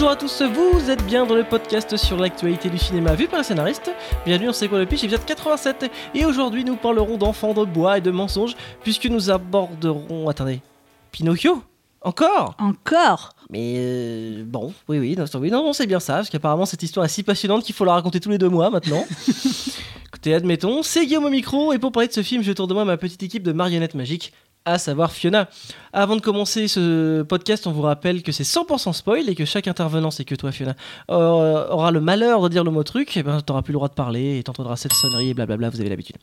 Bonjour à tous, vous êtes bien dans le podcast sur l'actualité du cinéma vu par les scénaristes. Bienvenue dans C'est quoi le pitch, épisode 87. Et aujourd'hui, nous parlerons d'enfants de bois et de mensonges, puisque nous aborderons. Attendez, Pinocchio? Encore? Encore? Mais euh, bon, oui, oui, non, oui, non, non, c'est bien ça, parce qu'apparemment cette histoire est si passionnante qu'il faut la raconter tous les deux mois maintenant. Écoutez, admettons, c'est Guillaume au micro, et pour parler de ce film, je tourne de moi ma petite équipe de marionnettes magiques à savoir Fiona. Avant de commencer ce podcast, on vous rappelle que c'est 100% spoil et que chaque intervenant, c'est que toi Fiona, euh, aura le malheur de dire le mot truc, et ben t'auras plus le droit de parler et t'entendras cette sonnerie et blablabla, vous avez l'habitude.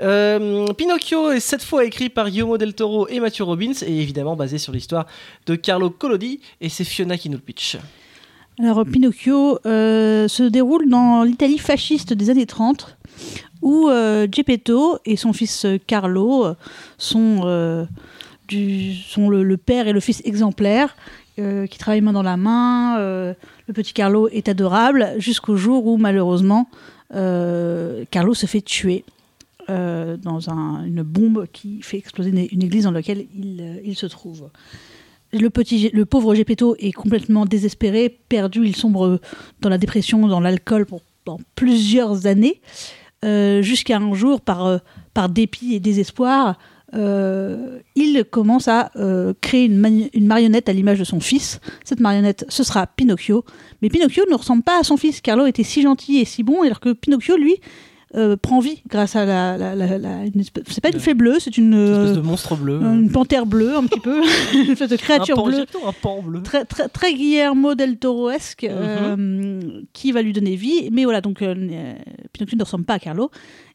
Euh, Pinocchio est cette fois écrit par Guillermo del Toro et Mathieu Robbins et évidemment basé sur l'histoire de Carlo Collodi et c'est Fiona qui nous le pitch. Alors, Pinocchio euh, se déroule dans l'Italie fasciste des années 30, où euh, et son fils euh, Carlo euh, sont, euh, le, père et le fils exemplaires, qui travaillent main dans la main. Le petit Carlo est adorable, jusqu'au jour où, malheureusement, Carlo se fait tuer. dans un- une bombe qui fait exploser une, église dans laquelle il, se trouve. Le, petit, le pauvre Geppetto est complètement désespéré, perdu, il sombre dans la dépression, dans l'alcool pour, dans plusieurs années, euh, jusqu'à un jour, par, euh, dépit et désespoir, euh, il commence à créer une marionnette à l'image de son fils. Cette marionnette, ce sera Pinocchio. Mais Pinocchio ne ressemble pas à son fils. Carlo était si gentil et si bon, alors que Pinocchio, lui, euh, prend vie grâce à la... la- la- la- une espèce- c'est pas une fée bleue, c'est une... Une espèce euh, de monstre bleu. une panthère bleue, un petit peu, une espèce de créature bleue un pan bleu. très, très, très Guillermo del Toro-esque, Mhm. euh, qui va lui donner vie. Mais voilà, donc Pinocchio ne ressemble pas à Carlo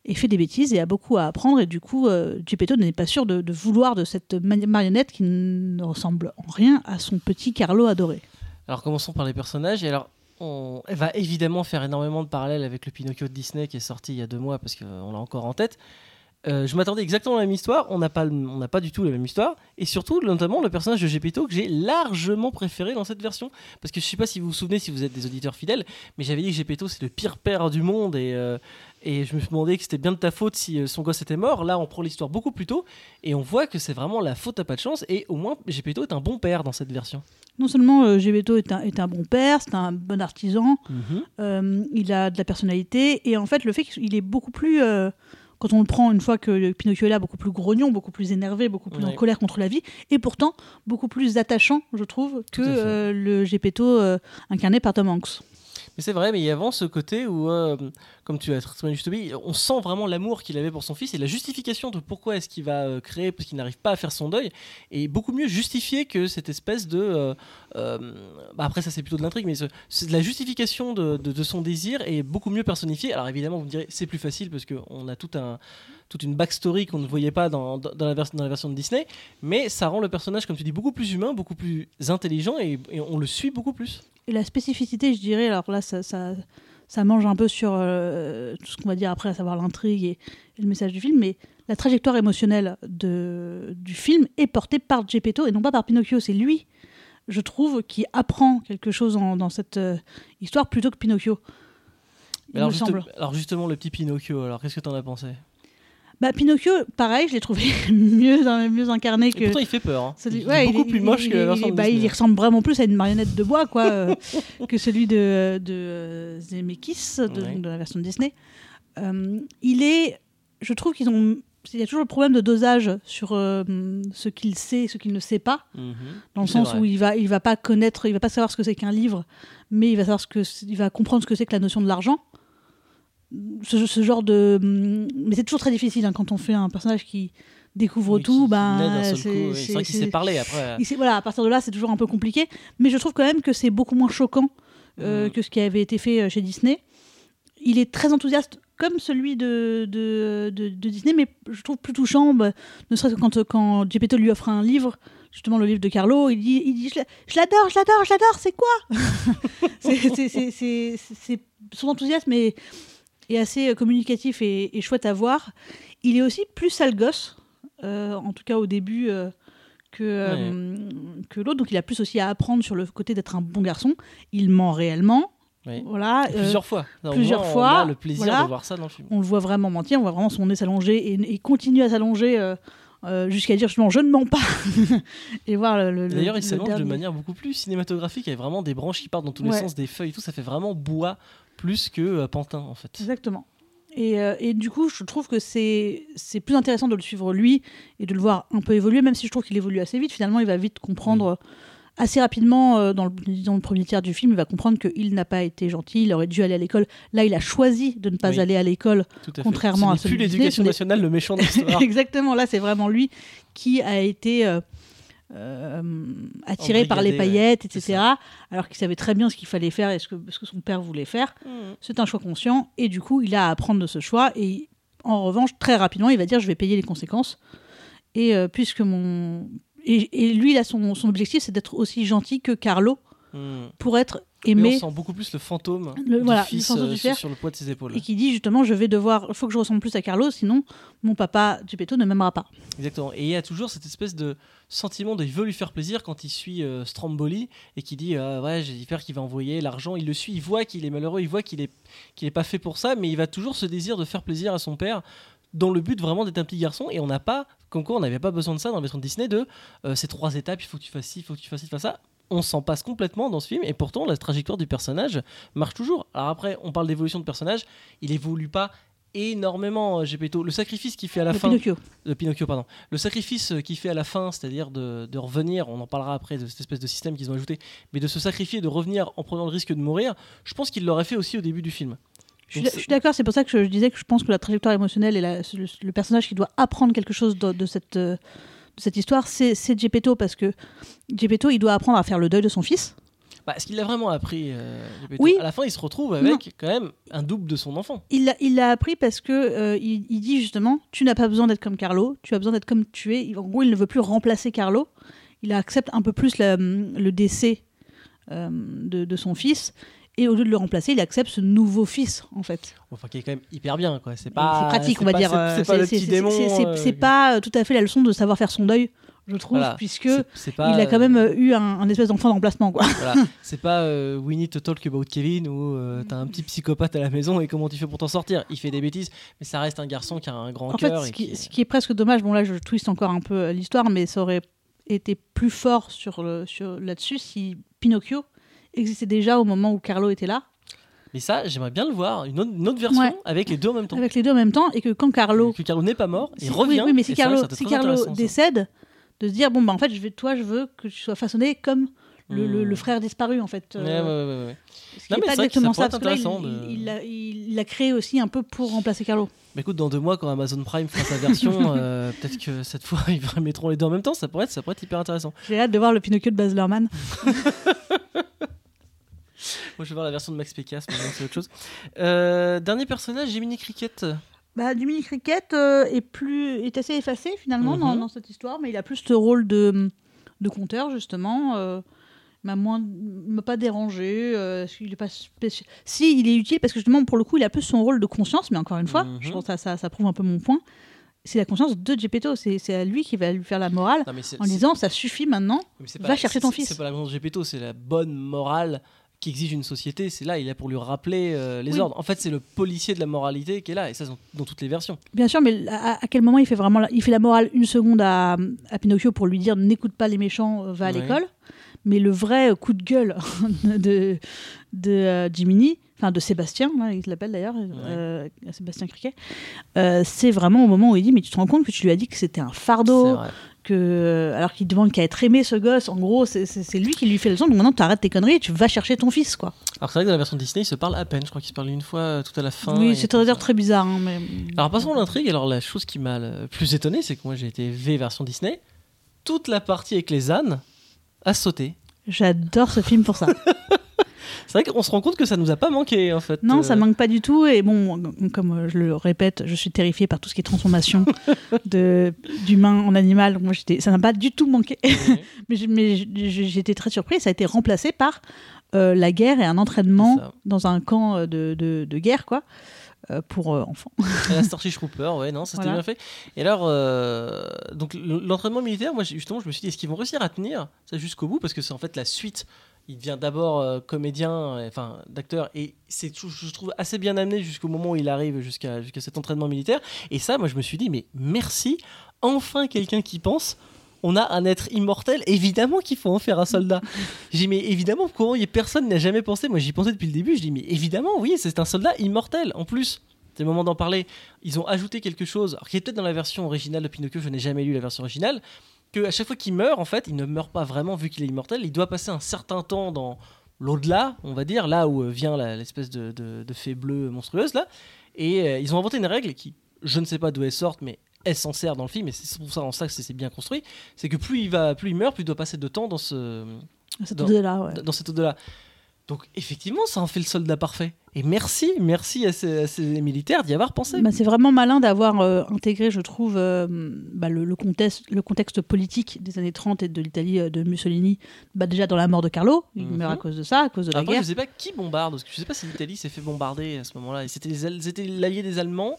et fait des bêtises et a beaucoup à apprendre. Et du coup, euh, n'est pas sûr de, de vouloir de cette marionnette qui ne ressemble en rien à son petit Carlo adoré. Alors commençons par les personnages. Et alors, on va évidemment faire énormément de parallèles avec le Pinocchio de Disney qui est sorti il y a deux mois parce qu'on l'a encore en tête. Euh, je m'attendais exactement à la même histoire. On n'a pas, pas du tout la même histoire. Et surtout, notamment, le personnage de Geppetto que j'ai largement préféré dans cette version. Parce que je sais pas si vous vous souvenez, si vous êtes des auditeurs fidèles, mais j'avais dit que Geppetto c'est le pire père du monde et, euh, et je me suis demandé que c'était bien de ta faute si euh, son gosse était mort. Là, on prend l'histoire beaucoup plus tôt et on voit que c'est vraiment la faute à pas de chance. Et au moins, Geppetto est un bon père dans cette version. Non seulement euh, Geppetto est un, est un bon père, c'est un bon artisan, Mhm. Euh, il a de la personnalité et en fait le fait qu'il est beaucoup plus euh, quand on le prend une fois que Pinocchio est là beaucoup plus grognon beaucoup plus énervé beaucoup plus en colère contre la vie et pourtant beaucoup plus attachant je trouve que le Geppetto euh, incarné par Tom Hanks Mais c'est vrai, mais il y a avant ce côté où, euh, comme tu as très bien on sent vraiment l'amour qu'il avait pour son fils et la justification de pourquoi est-ce qu'il va euh, créer, parce qu'il n'arrive pas à faire son deuil, est beaucoup mieux justifiée que cette espèce de... euh, bah après ça c'est plutôt de l'intrigue, mais ce- c'est la justification de, de- de son désir est beaucoup mieux personnifiée. Alors évidemment vous me direz c'est plus facile parce qu'on a tout un, toute une backstory qu'on ne voyait pas dans, dans, la dans la version de Disney, mais ça rend le personnage, comme tu dis, beaucoup plus humain, beaucoup plus intelligent et, et on le suit beaucoup plus. et la spécificité je dirais alors là ça, ça, ça mange un peu sur euh, tout ce qu'on va dire après à savoir l'intrigue et, et le message du film mais la trajectoire émotionnelle de, du film est portée par Geppetto et non pas par Pinocchio c'est lui je trouve, qui apprend quelque chose en- dans cette euh, histoire plutôt que Pinocchio. Il alors, me juste- semble. alors justement, le petit Pinocchio, alors qu'est-ce que t'en as pensé? Bah, Pinocchio, pareil, je l'ai trouvé mieux, mieux incarné Et que. pourtant il fait peur. hein. celui- Il est beaucoup il- plus moche que la version bah. Il ressemble vraiment plus à une marionnette de bois quoi, euh, que celui de, de Zemeckis, de, Ouais. de la version de Disney. Euh, il est. Je trouve qu'ils ont. Il y a toujours le problème de dosage sur euh, ce qu'il sait et ce qu'il ne sait pas. Mhm. dans le sens vrai. où il va il va pas connaître il va pas savoir ce que c'est qu'un livre mais il va savoir ce que il va comprendre ce que c'est que la notion de l'argent ce, ce genre de mais c'est toujours très difficile hein, quand on fait un personnage qui découvre Oui, tout qui- ben c'est- oui. vrai qu'il sait parler après. il sait- voilà à partir de là c'est toujours un peu compliqué mais je trouve quand même que c'est beaucoup moins choquant euh, Mhm. que ce qui avait été fait euh, chez Disney il est très enthousiaste comme celui de, de, de- de Disney, mais je trouve plus touchant, bah, ne serait-ce que quand, quand Geppetto lui offre un livre, justement le livre de Carlo, il dit, il dit je l'a- je l'adore, je l'adore, je l'adore, c'est quoi? C'est- Son enthousiasme est, est assez euh, communicatif et, et chouette à voir. Il est aussi plus sale gosse, euh, en tout cas au début, euh, que, euh, que l'autre, donc il a plus aussi à apprendre sur le côté d'être un bon garçon. Il ment réellement. Oui. Voilà, euh, Plusieurs fois. Plusieurs fois, On a le plaisir voilà. de voir ça dans le film. on le voit vraiment mentir, on voit vraiment son nez s'allonger et, et continue à s'allonger euh, jusqu'à dire je ne mens pas et voir le. le- D'ailleurs, le il s'allonge de manière beaucoup plus cinématographique, avec vraiment des branches qui partent dans tous les sens, des feuilles et tout. Ça fait vraiment bois plus que euh, pantin, en fait. Exactement. Et, euh, et du coup, je trouve que c'est plus intéressant de le suivre lui et de le voir un peu évoluer, même si je trouve qu'il évolue assez vite. Finalement, il va vite comprendre euh, assez rapidement euh, dans, le, dans le premier tiers du film. Il va comprendre qu'il n'a pas été gentil, il aurait dû aller à l'école. Là, il a choisi de ne pas Oui. aller à l'école. À. Contrairement Ce à n'est plus l'éducation ce nationale, le méchant de l'histoire. Exactement. Là, c'est vraiment lui qui a été euh, euh, attiré par les ouais. paillettes, etc. Alors qu'il savait très bien ce qu'il fallait faire et ce que, ce que son père voulait faire. Mhm. C'est un choix conscient et du coup, il a à apprendre de ce choix et en revanche, très rapidement, il va dire je vais payer les conséquences. Et euh, puisque mon et, et lui, là, son, son objectif, c'est d'être aussi gentil que Carlo Mhm. pour être Mais on aimé sent beaucoup plus le fantôme Le- du voilà, le fils fantôme euh, du sur, le poids de ses épaules. et qui dit justement je vais devoir, il faut que je ressemble plus à Carlo, sinon mon papa Geppetto ne m'aimera pas. Exactement. Et il y a toujours cette espèce de sentiment de il veut lui faire plaisir quand il suit euh, Stromboli et qui dit euh, ouais j'ai peur qu'il va envoyer l'argent. Il le suit, il voit qu'il est malheureux, il voit qu'il est qu'il est pas fait pour ça, mais il va toujours ce désir de faire plaisir à son père dans le but vraiment d'être un petit garçon. Et on n'a pas, comme quoi on n'avait pas besoin de ça dans la version de Disney de euh, ces trois étapes. Il faut que tu fasses ci, il faut que tu fasses ci, tu fasses ça. On s'en passe complètement dans ce film et pourtant la trajectoire du personnage marche toujours. Alors après, on parle d'évolution de personnage, il évolue pas énormément euh, Geppetto. Le sacrifice qu'il fait à la Le fin Pinocchio. de Pinocchio, pardon. Le sacrifice euh, qu'il fait à la fin, c'est-à-dire de, de revenir, on en parlera après de cette espèce de système qu'ils ont ajouté, mais de se sacrifier, de revenir en prenant le risque de mourir, je pense qu'il l'aurait fait aussi au début du film. Je suis je d'accord, c'est pour ça que je, je disais que je pense que la trajectoire émotionnelle et la- le, le personnage qui doit apprendre quelque chose de, de cette, euh, de cette histoire, c'est Geppetto, parce que Geppetto, il doit apprendre à faire le deuil de son fils. Bah, Est-ce qu'il l'a vraiment appris euh, Oui. À la fin, il se retrouve avec quand même un double de son enfant. Il l'a- il appris parce que euh, il, il dit justement, tu n'as pas besoin d'être comme Carlo, tu as besoin d'être comme tu es. En gros, il ne veut plus remplacer Carlo. Il accepte un peu plus la- le décès euh, de, de son fils. Et au lieu de le remplacer, il accepte ce nouveau fils, en fait. Enfin, qui est quand même hyper bien, quoi. C'est pas. c'est pratique, on va pas- dire. c'est- euh, pas le c'est- petit c'est- démon. c'est- c'est- euh, C'est pas tout à fait la leçon de savoir faire son deuil, je trouve, Voilà. puisque pas, il a quand euh, même euh, eu un, un espèce d'enfant d'emplacement, quoi. Voilà, c'est pas euh, We need to talk about Kevin où t'as un petit psychopathe à la maison et comment tu fais pour t'en sortir? Il fait des bêtises, mais ça reste un garçon qui a un grand En fait, cœur. ce qui, ce qui est presque dommage, bon là je twiste encore un peu l'histoire, mais ça aurait été plus fort sur, le- sur là-dessus si Pinocchio existait déjà au moment où Carlo était là, Mais ça, j'aimerais bien le voir, une autre, une autre version Ouais. avec les deux en même temps. avec les deux en même temps, et que quand Carlo, Que Carlo n'est pas mort, il revient. oui, oui, mais si Carlo, si Carlo décède, de se dire bon bah en fait je vais, toi je veux que tu sois façonné comme le, le- Hmm. le frère disparu en fait. Ouais, euh, ouais, ouais. Ce n'est mais pas ça exactement ça, être parce que là, intéressant il, de- il créé aussi un peu pour remplacer Carlo. Mais écoute, dans deux mois, quand Amazon Prime fera sa version, euh, peut-être que cette fois, ils mettront les deux en même temps. Ça pourrait être, ça pourrait être hyper intéressant. J'ai hâte de voir le Pinocchio de Baz Luhrmann. Moi, je vais voir la version de Max Pécasse, mais c'est autre chose. Euh, dernier personnage, Jiminy Cricket. Bah, du mini cricket euh, est plus est assez effacé finalement dans, Mhm. dans cette histoire, mais il a plus ce rôle de de conteur justement. Euh, il m'a moins m'a pas dérangé. euh, il est pas spéci- Si il est utile parce que justement pour le coup il a plus son rôle de conscience, mais encore une fois, Mhm. je pense que ça, ça ça prouve un peu mon point. C'est la conscience de Geppetto, c'est à lui qui va lui faire la morale Non, en disant ça suffit maintenant. va chercher ton fils. C'est pas la grande Gepetto, c'est la bonne morale qui exige une société. C'est là, il est là pour lui rappeler euh, les Oui. ordres. En fait, c'est le policier de la moralité qui est là, et ça, dans, dans toutes les versions. Bien sûr, mais à, à quel moment il fait vraiment la, il fait la morale une seconde à, à Pinocchio pour lui dire n'écoute pas les méchants, euh, va à Ouais. l'école? Mais le vrai coup de gueule de, de euh, Jiminy, enfin de Sébastien, là, il l'appelle d'ailleurs, euh, Sébastien Criquet, euh, c'est vraiment au moment où il dit mais tu te rends compte que tu lui as dit que c'était un C'est fardeau, vrai. Que alors qu'il demande qu'à être aimé ce gosse. En gros, c'est- lui qui lui fait le son. Donc maintenant, tu arrêtes tes conneries et tu vas chercher ton fils, quoi. Alors, c'est vrai que dans la version Disney, il se parle à peine. Je crois qu'il se parle une fois euh, tout à la fin. oui, c'est ça. très bizarre. hein, mais... Alors, passons à l'intrigue. Alors, la chose qui m'a le plus étonné, c'est que moi, j'ai été V version Disney. Toute la partie avec les ânes a sauté. J'adore ce film pour ça. C'est vrai qu'on se rend compte que ça nous a pas manqué, en fait. Non, Euh, ça manque pas du tout. Et bon, comme euh, je le répète, je suis terrifiée par tout ce qui est transformation d'humain en animal. Moi, j'étais, ça n'a pas du tout manqué. mais j'étais très surprise. Ça a été remplacé par euh, la guerre et un entraînement dans un camp euh, de, de, de guerre, quoi, euh, pour euh, enfants. La Starship Trooper, ouais, non, ça c'était Voilà. bien fait. Et alors, euh, donc l'entraînement militaire, moi justement, je me suis dit, est-ce qu'ils vont réussir à tenir ça jusqu'au bout? Parce que c'est en fait la suite il devient d'abord euh, comédien, euh, enfin d'acteur, et c'est je trouve assez bien amené jusqu'au moment où il arrive jusqu'à jusqu'à cet entraînement militaire. Et ça, moi, je me suis dit, mais merci, enfin quelqu'un qui pense. On a un être immortel, évidemment qu'il faut en faire un soldat. J'ai dit, mais évidemment, comment y a personne n'a jamais pensé Moi, j'y pensais depuis le début. Je dis, mais évidemment, oui, c'est un soldat immortel. En plus, c'est le moment d'en parler. Ils ont ajouté quelque chose, alors, qui est peut-être dans la version originale de Pinocchio, je n'ai jamais lu la version originale, que à chaque fois qu'il meurt, en fait, il ne meurt pas vraiment vu qu'il est immortel. Il doit passer un certain temps dans l'au-delà, on va dire, là où euh, vient l'espèce de, de, de fée bleue monstrueuse là. Et euh, ils ont inventé une règle qui, je ne sais pas d'où elle sort, mais elle s'en sert dans le film, et c'est pour ça en ça c'est bien construit. C'est que plus il va, plus il meurt, plus il doit passer de temps dans ce, ouais. dans cet au-delà. Donc effectivement, ça en fait le soldat parfait. Et merci, merci à ces, à ces militaires d'y avoir pensé. Bah, c'est vraiment malin d'avoir euh, intégré, je trouve, euh, bah, le, le contexte, le contexte politique des années 30 et de l'Italie euh, de Mussolini. Bah, déjà dans la mort de Carlo, il Mhm. meurt à cause de ça, à cause de la Après, guerre. je sais pas qui bombarde, parce que je sais pas si l'Italie s'est fait bombarder à ce moment-là. C'était l'allié des Allemands.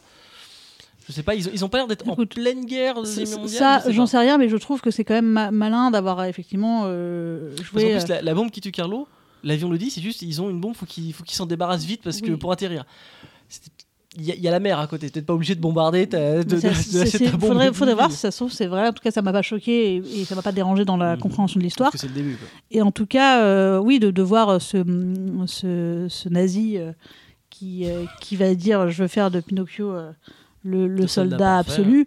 Je sais pas, ils ont, ils ont pas l'air d'être en pleine guerre Deuxième mondiale. ça, j'en sais rien, mais je trouve que c'est quand même ma- malin d'avoir effectivement euh, Parce joué. qu'en plus, la, la bombe qui tue Carlo, l'avion le dit, c'est juste ils ont une bombe, faut qu'ils faut qu'ils s'en débarrassent vite parce que pour atterrir. Il y, a- il y a la mer à côté, t'es pas obligé de bombarder, de, de, de bombe. faudrait, faudrait voir si ça se trouve, c'est vrai. En tout cas, ça m'a pas choqué et, et ça m'a pas dérangé dans la Mhm. compréhension de l'histoire. C'est le début. quoi. Et en tout cas, euh, oui, de, voir ce, ce, ce nazi euh, qui, euh, qui va dire je veux faire de Pinocchio euh, le, soldat absolu,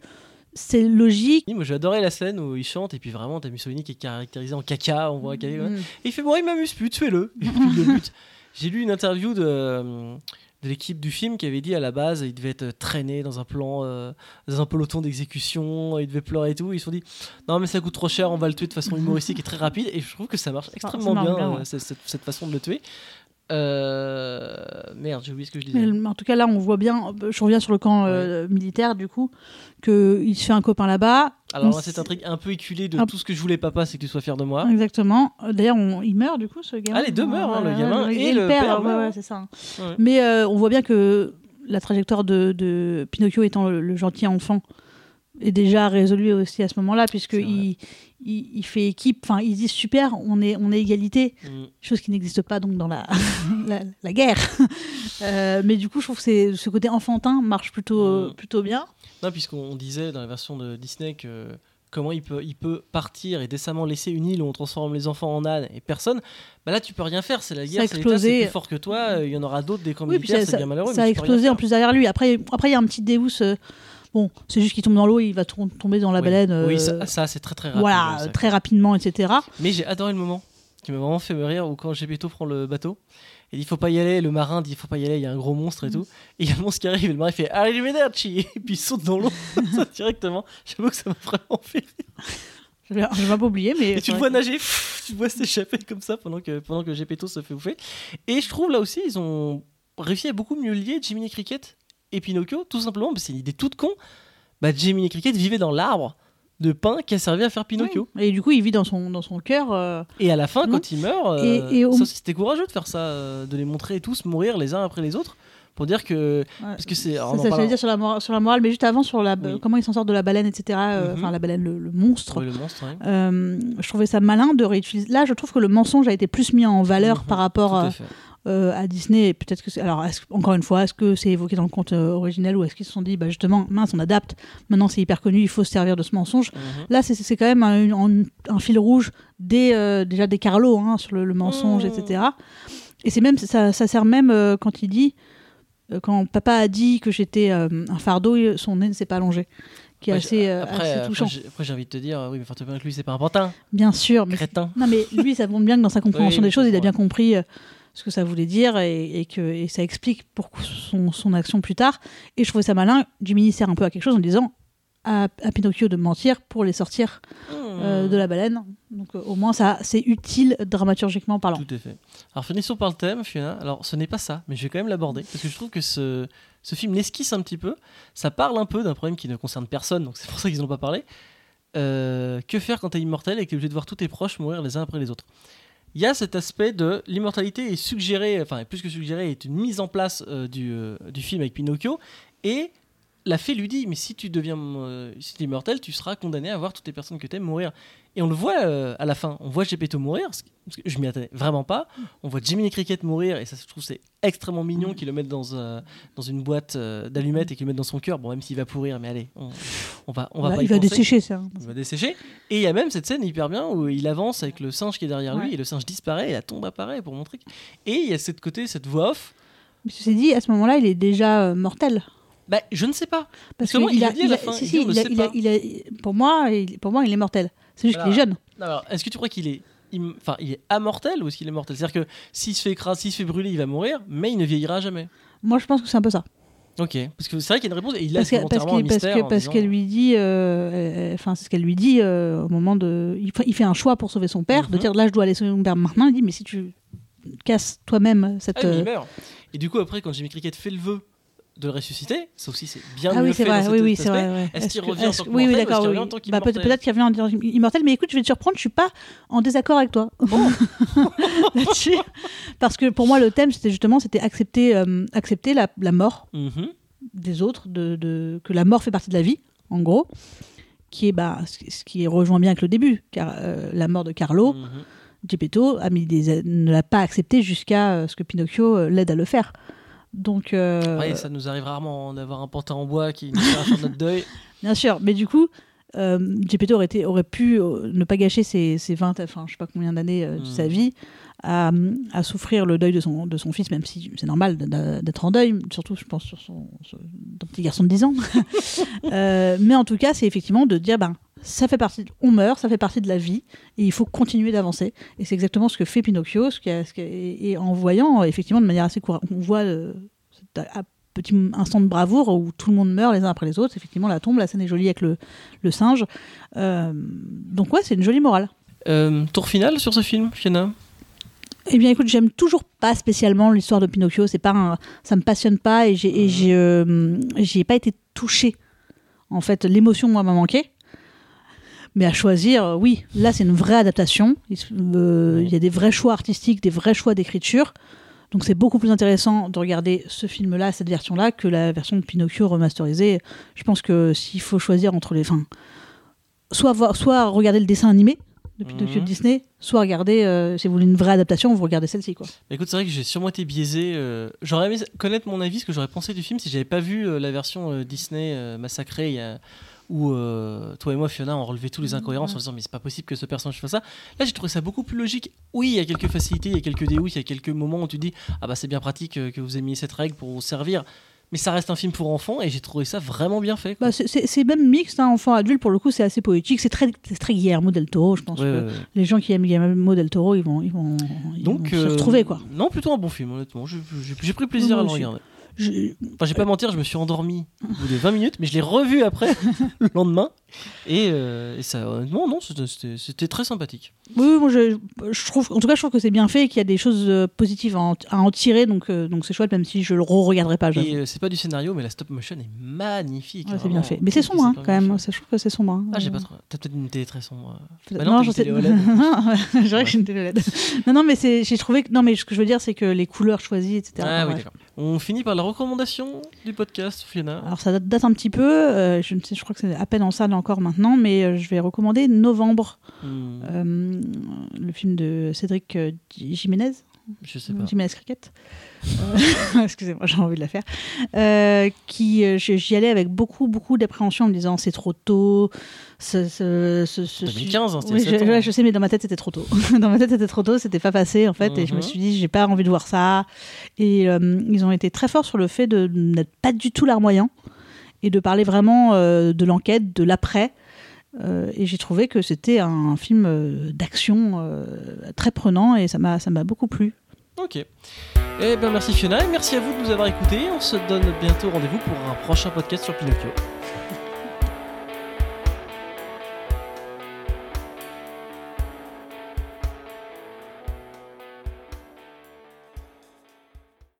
c'est logique. Oui, moi j'ai adoré la scène où il chante et puis vraiment t'as Mussolini qui est caractérisé en caca, on voit caca. Mm. Et il fait bon, il m'amuse plus, tuez-le. J'ai lu une interview de, euh, de l'équipe du film qui avait dit à la base il devait être traîné dans un plan, euh, dans un peloton d'exécution, il devait pleurer et tout. Ils se sont dit non mais ça coûte trop cher, on va le tuer de façon humoristique et très rapide. Et je trouve que ça marche extrêmement bien, bien, euh, ouais. cette, cette- cette façon de le tuer. Euh, Merde, j'ai oublié ce que je disais. Mais en tout cas, là, on voit bien, je reviens sur le camp euh, militaire, du coup, qu'il se fait un copain là-bas. Alors s- cette intrigue un peu éculée de Un- tout ce que je voulais papa, c'est que tu sois fier de moi. Exactement. D'ailleurs, on- il meurt, du coup, ce gamin. Ah, les deux meurent, hein, le gamin et le père ouais, meurt, ouais, hein. c'est ça. Ouais. Mais euh, on voit bien que la trajectoire de, de Pinocchio étant le, le gentil enfant est déjà résolue aussi à ce moment-là, puisqu'il il, il fait équipe. Enfin, ils disent super, on est, on est égalité, Mm. chose qui n'existe pas donc dans la, la, la guerre. Euh, mais du coup, je trouve que ce côté enfantin marche plutôt, Mm. plutôt bien. Non, puisqu'on disait dans la version de Disney que comment il peut, il peut partir et décemment laisser une île où on transforme les enfants en ânes et personne, bah là tu peux rien faire, c'est la guerre, a c'est plus fort que toi, euh, il y en aura d'autres des camps Oui, militaires, c'est bien malheureux. ça a explosé en plus derrière lui. Après, après il y a un petit Deus. Bon, c'est juste qu'il tombe dans l'eau, il va tomber dans la Oui. baleine. Oui, euh, ça, ça, c'est très très rapide. voilà, ça. très rapidement, etc. Mais j'ai adoré le moment qui m'a vraiment fait me rire où quand Gepetto prend le bateau, il dit il faut pas y aller, le marin dit il faut pas y aller, il y a un gros monstre et Mm. tout. Et il y a le monstre qui arrive et le marin fait arrivederci et puis il saute dans l'eau directement. J'avoue que ça m'a vraiment fait rire. Je vais, pas oublier, mais. Et tu le vois nager, pff, tu le vois s'échapper comme ça pendant que, pendant que Gepetto se fait bouffer. Et je trouve là aussi, ils ont réussi à beaucoup mieux lier Jiminy Cricket et Pinocchio, tout simplement, parce que c'est une idée toute con. Bah, Jiminy Cricket vivait dans l'arbre de pin qui a servi à faire Pinocchio. Et du coup, il vit dans son, dans son cœur. euh, Et à la fin, Non. quand il meurt, Et- euh, et au- c'était courageux de faire ça, euh, de les montrer tous mourir les uns après les autres, pour dire que. Parce que c'est. alors, Ça, ça, dire sur la, mora- sur la morale, mais juste avant, sur la, Oui. comment il s'en sort de la baleine, etc. euh, Mhm. Enfin, la baleine, le, le monstre. Oui, le monstre, ouais. Euh, je trouvais ça malin de réutiliser. Là, je trouve que le mensonge a été plus mis en valeur Mhm, par rapport à, euh, à Disney. Peut-être que c'est. Alors, encore une fois, est-ce que c'est évoqué dans le conte euh, originel ou est-ce qu'ils se sont dit, bah, justement, mince, on adapte. Maintenant, c'est hyper connu, il faut se servir de ce mensonge. Mhm. Là, c'est quand même un, un- un fil rouge déjà des Carlo hein, sur le, le mensonge, Mm. etc. Et c'est même ça, ça sert même quand il dit quand papa a dit que j'étais euh, un fardeau, son nez ne s'est pas allongé, qui est Ouais, assez, euh, après, assez touchant. j'ai- après, j'ai envie de te dire, oui, mais te bien que lui, c'est pas un pantin, Bien sûr, mais crétin. non, mais lui, ça montre bien que dans sa compréhension Oui, des choses, il a bien compris euh, ce que ça voulait dire et, et que et ça explique pour son, son action plus tard. Et je trouvais ça malin. Jiminy sert un peu à quelque chose en disant à, à Pinocchio de mentir pour les sortir euh, Hmm. de la baleine. Donc euh, au moins, ça c'est utile dramaturgiquement parlant. Tout à fait. Alors finissons par le thème, Fiona. Alors ce n'est pas ça, mais je vais quand même l'aborder parce que je trouve que ce, ce film l'esquisse un petit peu. Ça parle un peu d'un problème qui ne concerne personne, donc c'est pour ça qu'ils n'en ont pas parlé. Euh, que faire quand tu es immortel et que tu es obligé de voir tous tes proches mourir les uns après les autres? Il y a cet aspect de l'immortalité est suggérée, enfin plus que suggérée, est une mise en place du, du film avec Pinocchio et la fée lui dit mais si tu deviens euh, si es immortel tu seras condamné à voir toutes les personnes que tu aimes mourir Et on le voit euh, à la fin, on voit Gepetto mourir, parce que- parce que je m'y attendais vraiment pas. On voit Jiminy Cricket mourir, et ça je trouve c'est extrêmement mignon qu'ils le mettent dans, euh, dans une boîte euh, d'allumettes et qu'ils le mettent dans son cœur. Bon, même s'il va pourrir, mais allez, on, on va, on va pas y il va penser. dessécher ça. Il va dessécher. Et il y a même cette scène hyper bien où il avance avec le singe qui est derrière lui, et le singe disparaît, et la tombe apparaît pour montrer. que- Et il y a cette côté, cette voix off. Mais ceci dit, à ce moment-là, il est déjà euh, mortel. Bah, je ne sais pas. Parce que a, a a- a- a- a- pour moi, il, pour moi, il est mortel. C'est juste qu'il est jeune. Est-ce que tu crois qu'il est, enfin, il est amortel ou est-ce qu'il est mortel? C'est-à-dire que s'il se fait écraser, s'il se fait brûler, il va mourir, mais il ne vieillira jamais. Moi, je pense que c'est un peu ça. Ok, parce que c'est vrai qu'il y a une réponse et il Parce que- parce un parce que- qu'elle lui dit, euh, euh, enfin, c'est ce qu'elle lui dit euh, au moment de. Il, fa- il fait un choix pour sauver son père, de Mhm. dire là, je dois aller sauver mon père maintenant. Il dit, mais si tu casses toi-même cette. Ah, mais euh, il meurt. Et du coup, après, quand Jimmy Cricket fait le vœu de le ressusciter, ça aussi c'est bien Ah mieux oui, c'est fait dans vrai, cet oui, oui, c'est vrai. ouais. Est-ce qu'il revient en est-ce- tant Oui, oui, revient en tant Bah, qu'immortel Peut-être qu'il revient en tant immortel, mais écoute, je vais te surprendre, je suis pas en désaccord avec toi là-dessus. Parce que pour moi, le thème, c'était justement c'était accepter, euh, accepter la, la mort Mhm. des autres, de, de- que la mort fait partie de la vie, en gros, qui est bah, ce qui rejoint bien avec le début, car euh, la mort de Carlo, a mis des, ne l'a pas accepté jusqu'à euh, ce que Pinocchio l'aide à le faire. Donc, euh, Ouais, ça nous arrive rarement d'avoir un pantin en bois qui nous fait notre deuil. bien sûr, mais du coup, euh, aurait, été, aurait pu euh, ne pas gâcher ses, ses 20, enfin, je sais pas combien d'années euh, de sa vie à, à souffrir le deuil de son, de son fils, même si c'est normal d'être en deuil, surtout, je pense, sur son, sur- d'un petit garçon de 10 ans. Mais en tout cas, c'est effectivement de dire, ben, ça fait partie, de- on meurt, ça fait partie de la vie, et il faut continuer d'avancer. Et c'est exactement ce que fait Pinocchio, ce qui a- ce qui a- et, et en voyant, effectivement, de manière assez courante, on voit euh, cet a- petit instant de bravoure où tout le monde meurt les uns après les autres. Effectivement, la tombe, la scène est jolie avec le, le singe. Euh, donc ouais, c'est une jolie morale. Euh, tour final sur ce film, Fiona? Eh bien, écoute, j'aime toujours pas spécialement l'histoire de Pinocchio. C'est pas, un- ça me passionne pas et j'ai, Mhm. j'ai, euh, j'y ai pas été touchée. En fait, l'émotion moi m'a manqué. Mais à choisir, euh, oui, là c'est une vraie adaptation. Il euh, y a des vrais choix artistiques, des vrais choix d'écriture. Donc c'est beaucoup plus intéressant de regarder ce film-là, cette version-là, que la version de Pinocchio remasterisée. Je pense que s'il faut choisir entre les, soit voir, soit regarder le dessin animé de Pinocchio de Disney, soit regarder, euh, si vous voulez une vraie adaptation, vous regardez celle-ci quoi. Bah, Écoute, c'est vrai que j'ai sûrement été biaisé. euh, J'aurais aimé connaître mon avis, ce que j'aurais pensé du film si j'avais pas vu euh, la version Disney massacrée il y a- où euh, toi et moi, Fiona, on relevait tous les incohérences en disant mais c'est pas possible que ce personnage fasse ça. Là, j'ai trouvé ça beaucoup plus logique. Oui, il y a quelques facilités, il y a quelques déouilles, il y a quelques moments où tu dis ah bah c'est bien pratique euh, que vous ayez mis cette règle pour vous servir. Mais ça reste un film pour enfants et j'ai trouvé ça vraiment bien fait. Bah, c'est- même mixte, hein, enfant-adulte, pour le coup, c'est assez poétique. C'est très, très Guillermo del Toro, je pense. Ouais, que ouais, ouais. Les gens qui aiment Guillermo del Toro, ils vont, ils vont, ils Donc, vont se euh, retrouver, quoi. Non, plutôt un bon film, honnêtement. J'ai pris plaisir à le regarder. Je- Enfin, j'ai pas mentir, je me suis endormi au bout de 20 minutes, mais je l'ai revu après, le lendemain. Et, euh, et ça, honnêtement, non, c'était- très sympathique. Oui, moi, je, je trouve, en tout cas, je trouve que c'est bien fait et qu'il y a des choses euh, positives à en, à en tirer, donc euh, donc c'est chouette, même si je le re-regarderai pas. Et euh, c'est pas du scénario, mais la stop motion est magnifique. Ouais, c'est bien fait. Mais c'est sombre, hein, quand même. Ça, je trouve que c'est sombre. hein. Ah, j'ai pas trop. T'as peut-être une télé très sombre. Bah non, j'en une sais- c'est vrai que j'ai une télé OLED. non, non, mais j'ai trouvé que. Non, mais ce que je veux dire, c'est que les couleurs choisies, etc. Ah oui, d'accord. On finit par la recommandation du podcast, Fiona. Alors ça date, un petit peu, euh, je, ne sais, je crois que c'est à peine en salle encore maintenant, mais euh, je vais recommander Novembre, Hmm, euh, le film de Cédric Jiménez, je sais pas. Jiménez Cricket. Euh, Excusez-moi, j'ai envie de la faire. Euh, qui, euh, j'y allais avec beaucoup, beaucoup d'appréhension en me disant c'est trop tôt. Ce, ce, ce- ce- 2015, hein, c'était Oui, je, ans. ouais, je sais, mais dans ma tête c'était trop tôt. dans ma tête c'était trop tôt, c'était pas passé en fait, et je me Mhm. suis dit j'ai pas envie de voir ça. Et euh, ils ont été très forts sur le fait de n'être pas du tout larmoyant et de parler vraiment euh, de l'enquête, de l'après. Euh, et j'ai trouvé que c'était un film euh, d'action euh, très prenant et ça m'a ça m'a beaucoup plu. Ok. Eh ben merci Fiona et merci à vous de nous avoir écoutés. On se donne bientôt rendez-vous pour un prochain podcast sur Pinocchio.